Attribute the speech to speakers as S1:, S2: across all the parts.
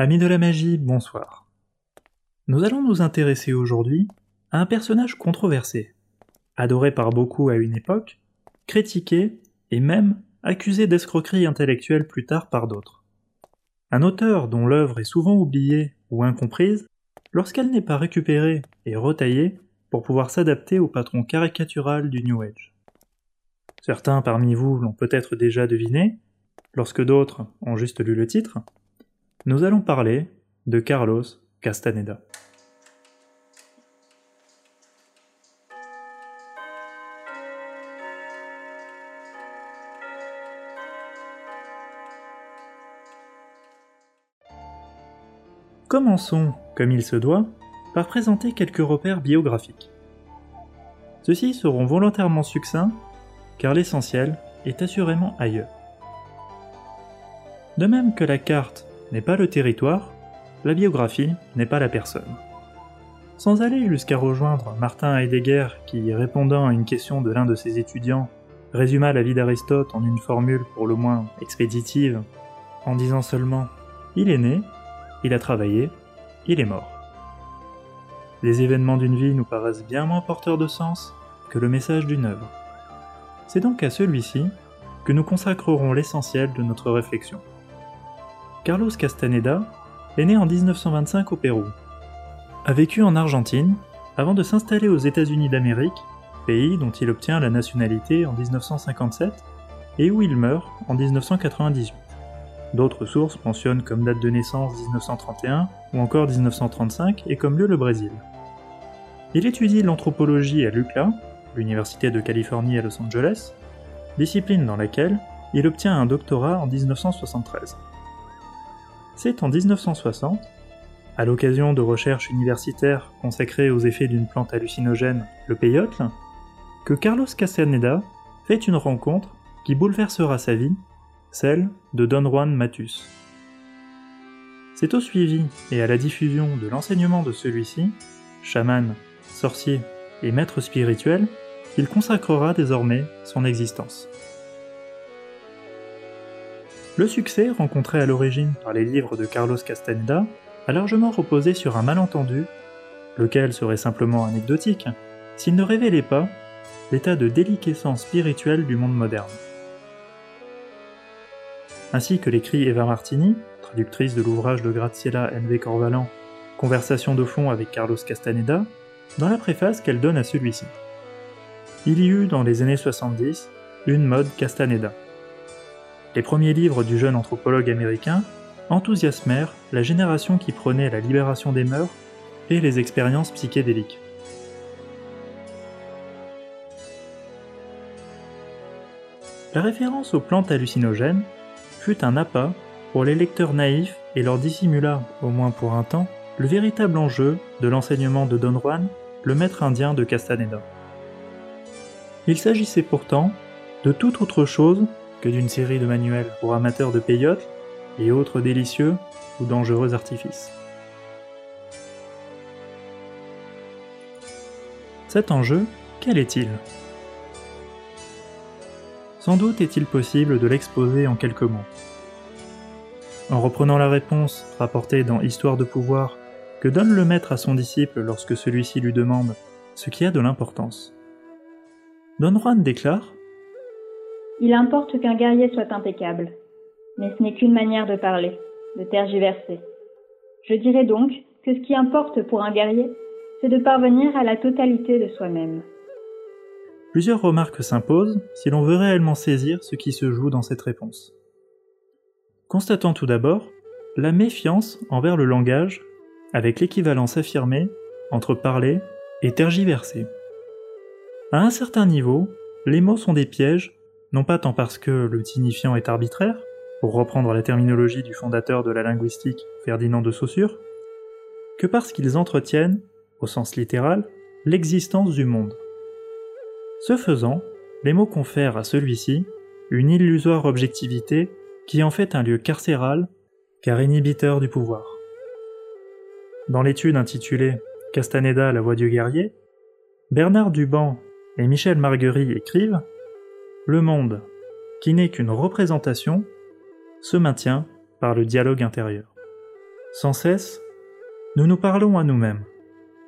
S1: Amis de la magie, bonsoir. Nous allons nous intéresser aujourd'hui à un personnage controversé, adoré par beaucoup à une époque, critiqué et même accusé d'escroquerie intellectuelle plus tard par d'autres. Un auteur dont l'œuvre est souvent oubliée ou incomprise lorsqu'elle n'est pas récupérée et retaillée pour pouvoir s'adapter au patron caricatural du New Age. Certains parmi vous l'ont peut-être déjà deviné, lorsque d'autres ont juste lu le titre, nous allons parler de Carlos Castaneda. Commençons, comme il se doit, par présenter quelques repères biographiques. Ceux-ci seront volontairement succincts, car l'essentiel est assurément ailleurs. De même que la carte n'est pas le territoire, la biographie n'est pas la personne. Sans aller jusqu'à rejoindre Martin Heidegger qui, répondant à une question de l'un de ses étudiants, résuma la vie d'Aristote en une formule pour le moins expéditive, en disant seulement ⁇ Il est né, il a travaillé, il est mort ⁇ Les événements d'une vie nous paraissent bien moins porteurs de sens que le message d'une œuvre. C'est donc à celui-ci que nous consacrerons l'essentiel de notre réflexion. Carlos Castaneda est né en 1925 au Pérou. A vécu en Argentine avant de s'installer aux États-Unis d'Amérique, pays dont il obtient la nationalité en 1957 et où il meurt en 1998. D'autres sources mentionnent comme date de naissance 1931 ou encore 1935 et comme lieu le Brésil. Il étudie l'anthropologie à l'UCLA, l'Université de Californie à Los Angeles, discipline dans laquelle il obtient un doctorat en 1973. C'est en 1960, à l'occasion de recherches universitaires consacrées aux effets d'une plante hallucinogène, le peyote, que Carlos Castaneda fait une rencontre qui bouleversera sa vie, celle de Don Juan Matus. C'est au suivi et à la diffusion de l'enseignement de celui-ci, chaman, sorcier et maître spirituel, qu'il consacrera désormais son existence. Le succès rencontré à l'origine par les livres de Carlos Castaneda a largement reposé sur un malentendu, lequel serait simplement anecdotique, s'il ne révélait pas l'état de déliquescence spirituelle du monde moderne. Ainsi que l'écrit Eva Martini, traductrice de l'ouvrage de Graziella N.V. Corvalan, Conversation de fond avec Carlos Castaneda, dans la préface qu'elle donne à celui-ci. Il y eut dans les années 70 une mode Castaneda les premiers livres du jeune anthropologue américain enthousiasmèrent la génération qui prenait la libération des mœurs et les expériences psychédéliques. La référence aux plantes hallucinogènes fut un appât pour les lecteurs naïfs et leur dissimula, au moins pour un temps, le véritable enjeu de l'enseignement de Don Juan, le maître indien de Castaneda. Il s'agissait pourtant de toute autre chose que d'une série de manuels pour amateurs de peyote et autres délicieux ou dangereux artifices. Cet enjeu, quel est-il? Sans doute est-il possible de l'exposer en quelques mots. En reprenant la réponse rapportée dans Histoire de pouvoir que donne le maître à son disciple lorsque celui-ci lui demande ce qui a de l'importance? Don Juan déclare
S2: il importe qu'un guerrier soit impeccable. Mais ce n'est qu'une manière de parler, de tergiverser. Je dirais donc que ce qui importe pour un guerrier, c'est de parvenir à la totalité de soi-même.
S1: Plusieurs remarques s'imposent si l'on veut réellement saisir ce qui se joue dans cette réponse. Constatons tout d'abord la méfiance envers le langage avec l'équivalence affirmée entre parler et tergiverser. À un certain niveau, les mots sont des pièges non pas tant parce que le signifiant est arbitraire, pour reprendre la terminologie du fondateur de la linguistique Ferdinand de Saussure, que parce qu'ils entretiennent, au sens littéral, l'existence du monde. Ce faisant, les mots confèrent à celui-ci une illusoire objectivité qui en fait un lieu carcéral, car inhibiteur du pouvoir. Dans l'étude intitulée Castaneda, la voix du guerrier, Bernard Duban et Michel Marguerite écrivent le monde, qui n'est qu'une représentation, se maintient par le dialogue intérieur. Sans cesse, nous nous parlons à nous-mêmes,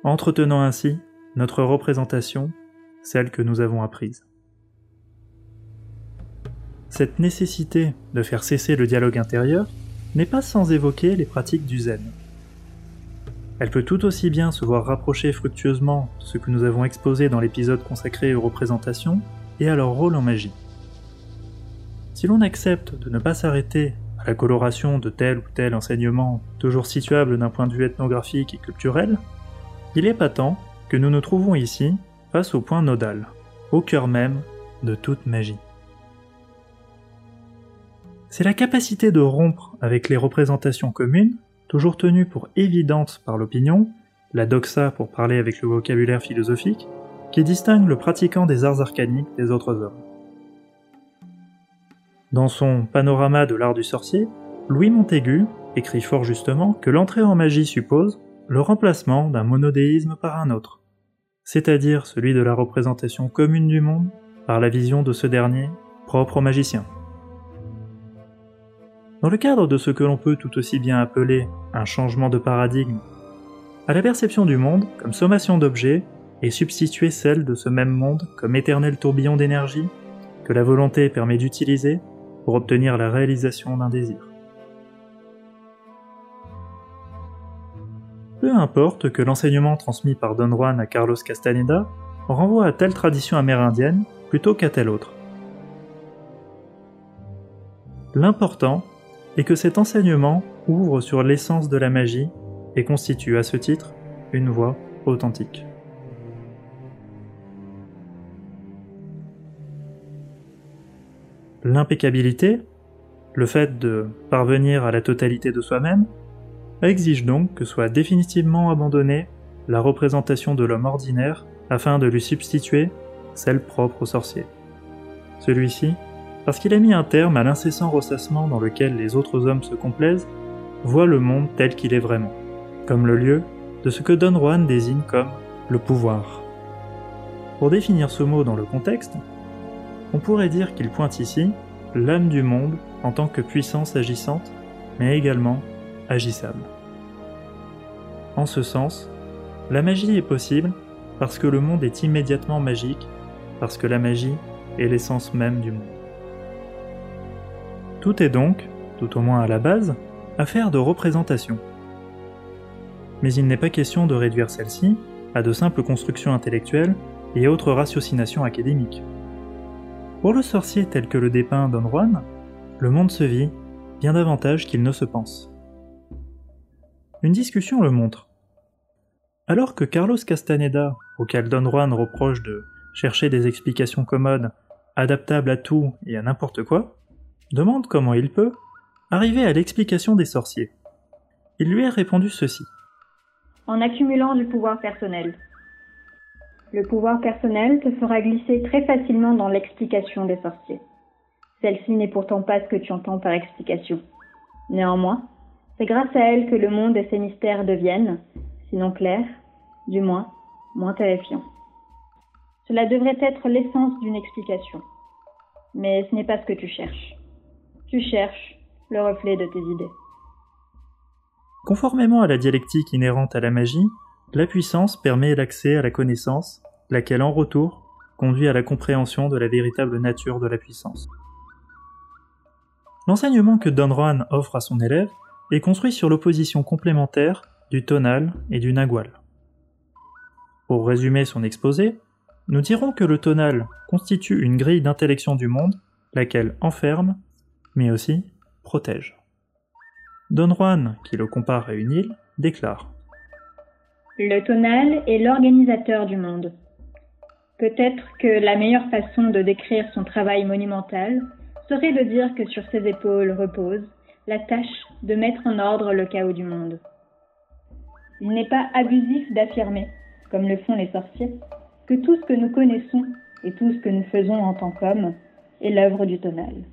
S1: entretenant ainsi notre représentation, celle que nous avons apprise. Cette nécessité de faire cesser le dialogue intérieur n'est pas sans évoquer les pratiques du zen. Elle peut tout aussi bien se voir rapprocher fructueusement ce que nous avons exposé dans l'épisode consacré aux représentations et à leur rôle en magie. Si l'on accepte de ne pas s'arrêter à la coloration de tel ou tel enseignement toujours situable d'un point de vue ethnographique et culturel, il est patent que nous nous trouvons ici face au point nodal, au cœur même de toute magie. C'est la capacité de rompre avec les représentations communes, toujours tenues pour évidentes par l'opinion, la doxa pour parler avec le vocabulaire philosophique, qui distingue le pratiquant des arts arcaniques des autres hommes. Dans son Panorama de l'art du sorcier, Louis Montaigu écrit fort justement que l'entrée en magie suppose le remplacement d'un monodéisme par un autre, c'est-à-dire celui de la représentation commune du monde par la vision de ce dernier propre aux magiciens. Dans le cadre de ce que l'on peut tout aussi bien appeler un changement de paradigme, à la perception du monde comme sommation d'objets et substituer celle de ce même monde comme éternel tourbillon d'énergie que la volonté permet d'utiliser pour obtenir la réalisation d'un désir. Peu importe que l'enseignement transmis par Don Juan à Carlos Castaneda renvoie à telle tradition amérindienne plutôt qu'à telle autre. L'important est que cet enseignement ouvre sur l'essence de la magie et constitue à ce titre une voie authentique. L'impeccabilité, le fait de parvenir à la totalité de soi-même, exige donc que soit définitivement abandonnée la représentation de l'homme ordinaire afin de lui substituer celle propre au sorcier. Celui-ci, parce qu'il a mis un terme à l'incessant ressassement dans lequel les autres hommes se complaisent, voit le monde tel qu'il est vraiment, comme le lieu de ce que Don Juan désigne comme le pouvoir. Pour définir ce mot dans le contexte, on pourrait dire qu'il pointe ici l'âme du monde en tant que puissance agissante, mais également agissable. En ce sens, la magie est possible parce que le monde est immédiatement magique, parce que la magie est l'essence même du monde. Tout est donc, tout au moins à la base, affaire de représentation. Mais il n'est pas question de réduire celle-ci à de simples constructions intellectuelles et autres ratiocinations académiques. Pour le sorcier tel que le dépeint Don Juan, le monde se vit bien davantage qu'il ne se pense. Une discussion le montre. Alors que Carlos Castaneda, auquel Don Juan reproche de chercher des explications commodes, adaptables à tout et à n'importe quoi, demande comment il peut arriver à l'explication des sorciers. Il lui a répondu ceci.
S2: En accumulant du pouvoir personnel. Le pouvoir personnel te fera glisser très facilement dans l'explication des sorciers. Celle-ci n'est pourtant pas ce que tu entends par explication. Néanmoins, c'est grâce à elle que le monde et ses mystères deviennent, sinon clairs, du moins, moins terrifiants. Cela devrait être l'essence d'une explication. Mais ce n'est pas ce que tu cherches. Tu cherches le reflet de tes idées.
S1: Conformément à la dialectique inhérente à la magie, la puissance permet l'accès à la connaissance, laquelle en retour conduit à la compréhension de la véritable nature de la puissance. L'enseignement que Don Juan offre à son élève est construit sur l'opposition complémentaire du tonal et du nagual. Pour résumer son exposé, nous dirons que le tonal constitue une grille d'intellection du monde, laquelle enferme, mais aussi protège. Don Juan, qui le compare à une île, déclare
S2: le tonal est l'organisateur du monde. Peut-être que la meilleure façon de décrire son travail monumental serait de dire que sur ses épaules repose la tâche de mettre en ordre le chaos du monde. Il n'est pas abusif d'affirmer, comme le font les sorciers, que tout ce que nous connaissons et tout ce que nous faisons en tant qu'hommes est l'œuvre du tonal.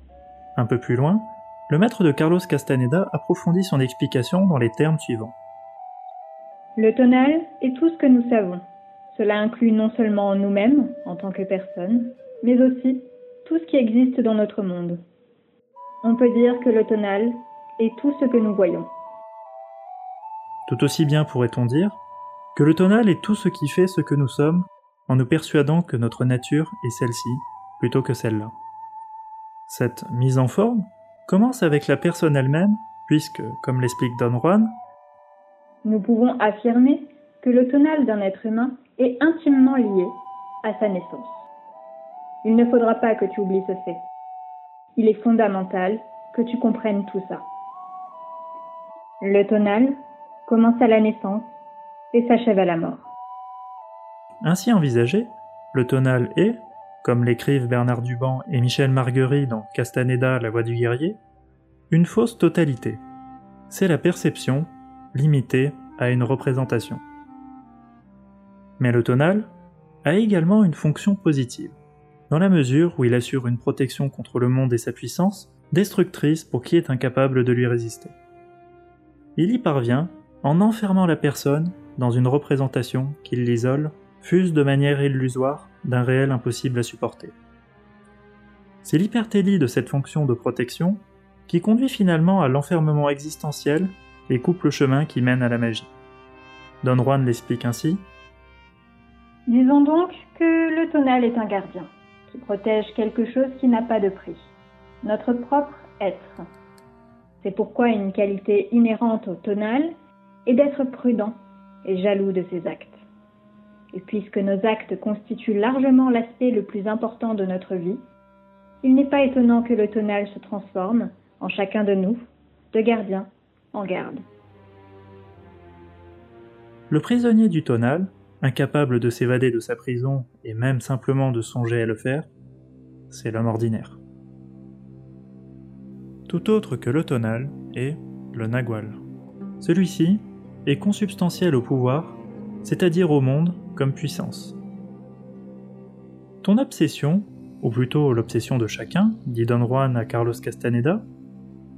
S1: Un peu plus loin, le maître de Carlos Castaneda approfondit son explication dans les termes suivants.
S2: Le tonal est tout ce que nous savons. Cela inclut non seulement nous-mêmes en tant que personnes, mais aussi tout ce qui existe dans notre monde. On peut dire que le tonal est tout ce que nous voyons.
S1: Tout aussi bien pourrait-on dire que le tonal est tout ce qui fait ce que nous sommes en nous persuadant que notre nature est celle-ci plutôt que celle-là. Cette mise en forme commence avec la personne elle-même, puisque, comme l'explique Don Juan,
S2: nous pouvons affirmer que le tonal d'un être humain est intimement lié à sa naissance. Il ne faudra pas que tu oublies ce fait. Il est fondamental que tu comprennes tout ça. Le tonal commence à la naissance et s'achève à la mort.
S1: Ainsi envisagé, le tonal est, comme l'écrivent Bernard Duban et Michel Marguerite dans Castaneda, La voix du guerrier, une fausse totalité. C'est la perception limitée à une représentation. Mais le tonal a également une fonction positive, dans la mesure où il assure une protection contre le monde et sa puissance, destructrice pour qui est incapable de lui résister. Il y parvient en enfermant la personne dans une représentation qui l'isole fuse de manière illusoire d'un réel impossible à supporter. C'est l'hypertélie de cette fonction de protection qui conduit finalement à l'enfermement existentiel et coupe le chemin qui mène à la magie. Don Juan l'explique ainsi.
S2: Disons donc que le tonal est un gardien, qui protège quelque chose qui n'a pas de prix, notre propre être. C'est pourquoi une qualité inhérente au tonal est d'être prudent et jaloux de ses actes. Et puisque nos actes constituent largement l'aspect le plus important de notre vie, il n'est pas étonnant que le tonal se transforme, en chacun de nous, de gardien en garde.
S1: Le prisonnier du tonal, incapable de s'évader de sa prison et même simplement de songer à le faire, c'est l'homme ordinaire. Tout autre que le tonal est le nagual. Celui-ci est consubstantiel au pouvoir, c'est-à-dire au monde comme puissance. Ton obsession, ou plutôt l'obsession de chacun, dit Don Juan à Carlos Castaneda,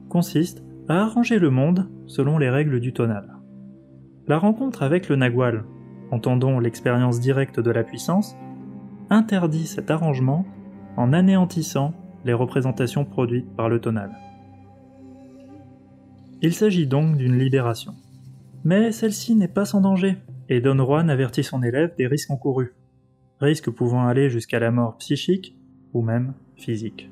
S1: consiste à arranger le monde selon les règles du tonal. La rencontre avec le Nagual, entendons l'expérience directe de la puissance, interdit cet arrangement en anéantissant les représentations produites par le tonal. Il s'agit donc d'une libération. Mais celle-ci n'est pas sans danger, et Don Juan avertit son élève des risques encourus, risques pouvant aller jusqu'à la mort psychique ou même physique.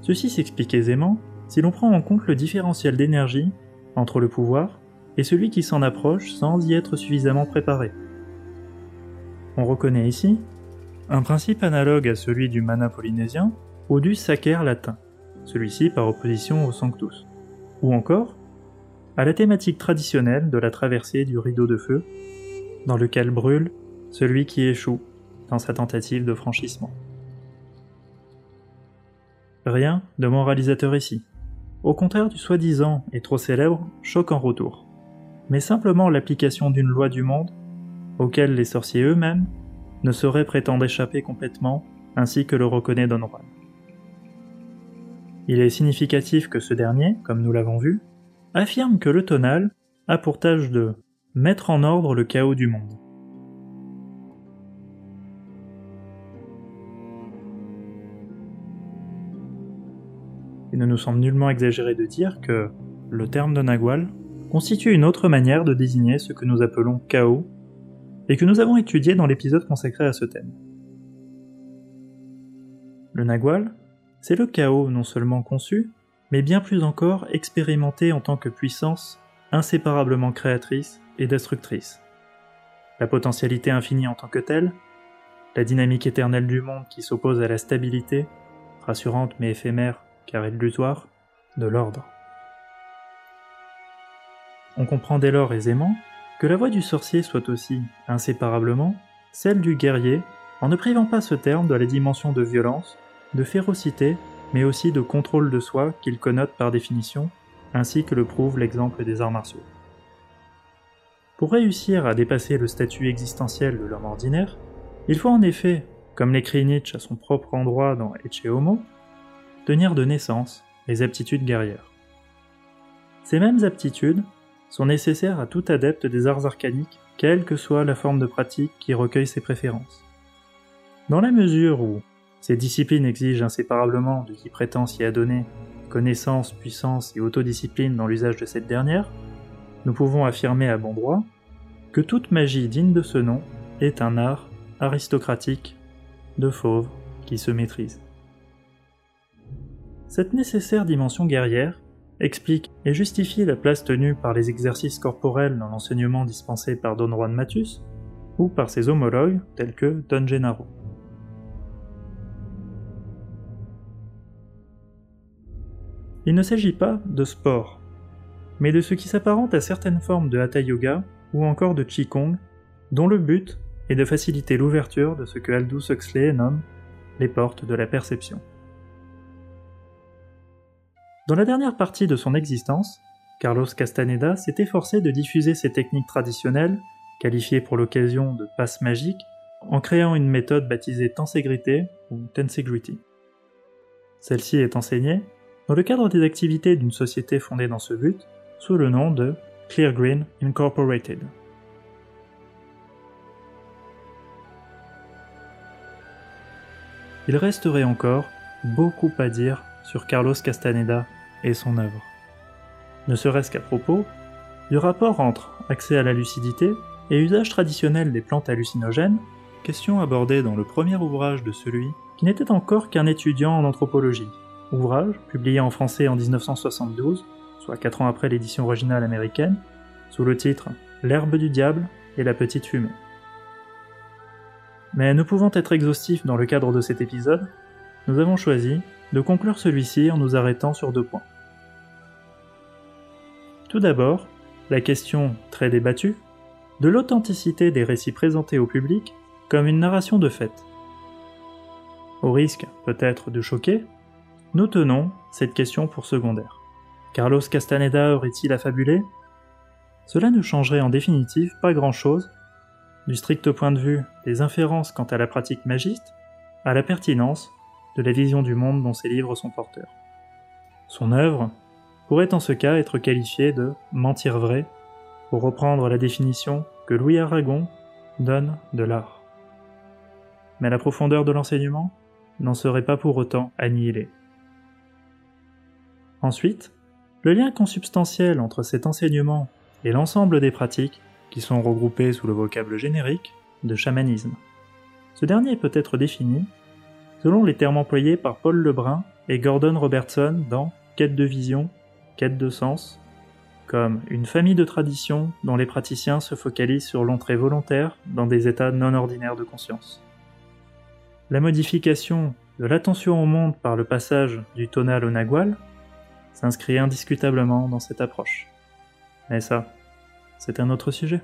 S1: Ceci s'explique aisément si l'on prend en compte le différentiel d'énergie entre le pouvoir et celui qui s'en approche sans y être suffisamment préparé. On reconnaît ici un principe analogue à celui du mana polynésien ou du sacer latin, celui-ci par opposition au sanctus, ou encore à la thématique traditionnelle de la traversée du rideau de feu, dans lequel brûle celui qui échoue dans sa tentative de franchissement. Rien de moralisateur ici, au contraire du soi-disant et trop célèbre choc en retour, mais simplement l'application d'une loi du monde auquel les sorciers eux-mêmes ne sauraient prétendre échapper complètement, ainsi que le reconnaît Don Juan. Il est significatif que ce dernier, comme nous l'avons vu, affirme que le tonal a pour tâche de mettre en ordre le chaos du monde. Il ne nous semble nullement exagéré de dire que le terme de Nagual constitue une autre manière de désigner ce que nous appelons chaos et que nous avons étudié dans l'épisode consacré à ce thème. Le Nagual, c'est le chaos non seulement conçu, mais bien plus encore expérimentée en tant que puissance inséparablement créatrice et destructrice. La potentialité infinie en tant que telle, la dynamique éternelle du monde qui s'oppose à la stabilité, rassurante mais éphémère car illusoire, de l'ordre. On comprend dès lors aisément que la voix du sorcier soit aussi, inséparablement, celle du guerrier, en ne privant pas ce terme de la dimension de violence, de férocité mais aussi de contrôle de soi qu'il connote par définition, ainsi que le prouve l'exemple des arts martiaux. Pour réussir à dépasser le statut existentiel de l'homme ordinaire, il faut en effet, comme l'écrit Nietzsche à son propre endroit dans Ecce Homo, tenir de naissance les aptitudes guerrières. Ces mêmes aptitudes sont nécessaires à tout adepte des arts arcaniques, quelle que soit la forme de pratique qui recueille ses préférences. Dans la mesure où, ces disciplines exigent inséparablement de qui prétend s'y adonner connaissance, puissance et autodiscipline dans l'usage de cette dernière, nous pouvons affirmer à bon droit que toute magie digne de ce nom est un art aristocratique de fauves qui se maîtrise. Cette nécessaire dimension guerrière explique et justifie la place tenue par les exercices corporels dans l'enseignement dispensé par Don Juan Matus ou par ses homologues tels que Don Gennaro. Il ne s'agit pas de sport, mais de ce qui s'apparente à certaines formes de Hatha Yoga ou encore de Qigong, dont le but est de faciliter l'ouverture de ce que Aldous Huxley nomme les portes de la perception. Dans la dernière partie de son existence, Carlos Castaneda s'est efforcé de diffuser ces techniques traditionnelles, qualifiées pour l'occasion de passe magique, en créant une méthode baptisée tensegrity ou tensegrity. Celle-ci est enseignée dans le cadre des activités d'une société fondée dans ce but, sous le nom de Clear Green Incorporated. Il resterait encore beaucoup à dire sur Carlos Castaneda et son œuvre. Ne serait-ce qu'à propos du rapport entre accès à la lucidité et usage traditionnel des plantes hallucinogènes, question abordée dans le premier ouvrage de celui qui n'était encore qu'un étudiant en anthropologie, ouvrage publié en français en 1972, soit 4 ans après l'édition originale américaine, sous le titre L'herbe du diable et la petite fumée. Mais ne pouvant être exhaustif dans le cadre de cet épisode, nous avons choisi de conclure celui-ci en nous arrêtant sur deux points. Tout d'abord, la question très débattue de l'authenticité des récits présentés au public comme une narration de fait. Au risque peut-être de choquer, nous tenons cette question pour secondaire. Carlos Castaneda aurait-il affabulé? Cela ne changerait en définitive pas grand-chose, du strict point de vue des inférences quant à la pratique magiste, à la pertinence de la vision du monde dont ses livres sont porteurs. Son œuvre pourrait en ce cas être qualifié de mentir vrai, pour reprendre la définition que Louis Aragon donne de l'art. Mais la profondeur de l'enseignement n'en serait pas pour autant annihilée. Ensuite, le lien consubstantiel entre cet enseignement et l'ensemble des pratiques qui sont regroupées sous le vocable générique de chamanisme. Ce dernier peut être défini selon les termes employés par Paul Lebrun et Gordon Robertson dans Quête de vision quête de sens, comme une famille de traditions dont les praticiens se focalisent sur l'entrée volontaire dans des états non ordinaires de conscience. La modification de l'attention au monde par le passage du tonal au nagual s'inscrit indiscutablement dans cette approche. Mais ça, c'est un autre sujet.